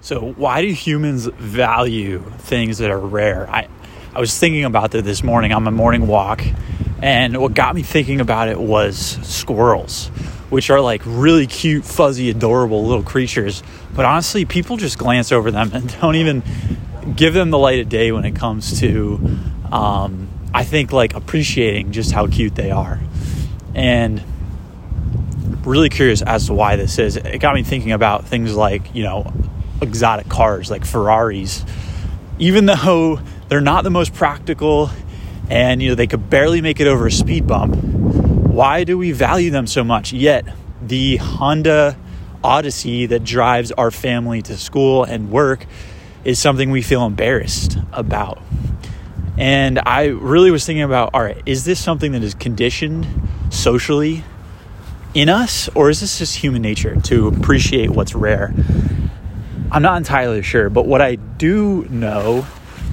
So, why do humans value things that are rare? I, I was thinking about that this morning on my morning walk, and what got me thinking about it was squirrels, which are like really cute, fuzzy, adorable little creatures. But honestly, people just glance over them and don't even give them the light of day when it comes to, um, I think, like appreciating just how cute they are. And really curious as to why this is. It got me thinking about things like, you know, exotic cars like Ferraris, even though they're not the most practical and you know they could barely make it over a speed bump, why do we value them so much? Yet the Honda Odyssey that drives our family to school and work is something we feel embarrassed about. And I really was thinking about all right, is this something that is conditioned socially in us, or is this just human nature to appreciate what's rare? I'm not entirely sure, but what I do know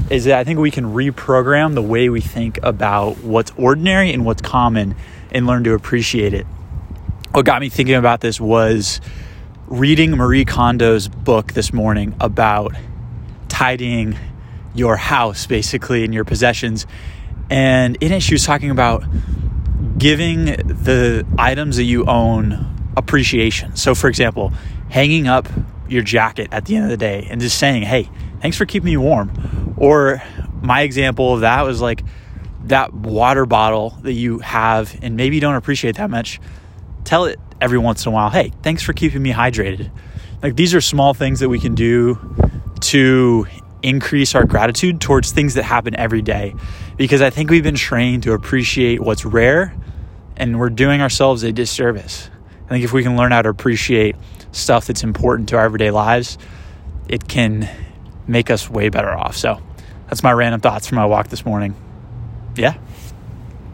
is that I think we can reprogram the way we think about what's ordinary and what's common and learn to appreciate it. What got me thinking about this was reading Marie Kondo's book this morning about tidying your house basically and your possessions. And in it, she was talking about giving the items that you own appreciation. So, for example, hanging up your jacket at the end of the day and just saying, hey, thanks for keeping me warm. Or my example of that was like that water bottle that you have and maybe you don't appreciate that much. Tell it every once in a while, hey, thanks for keeping me hydrated. Like these are small things that we can do to increase our gratitude towards things that happen every day because I think we've been trained to appreciate what's rare and we're doing ourselves a disservice. I think if we can learn how to appreciate stuff that's important to our everyday lives, it can make us way better off. So that's my random thoughts from my walk this morning. Yeah.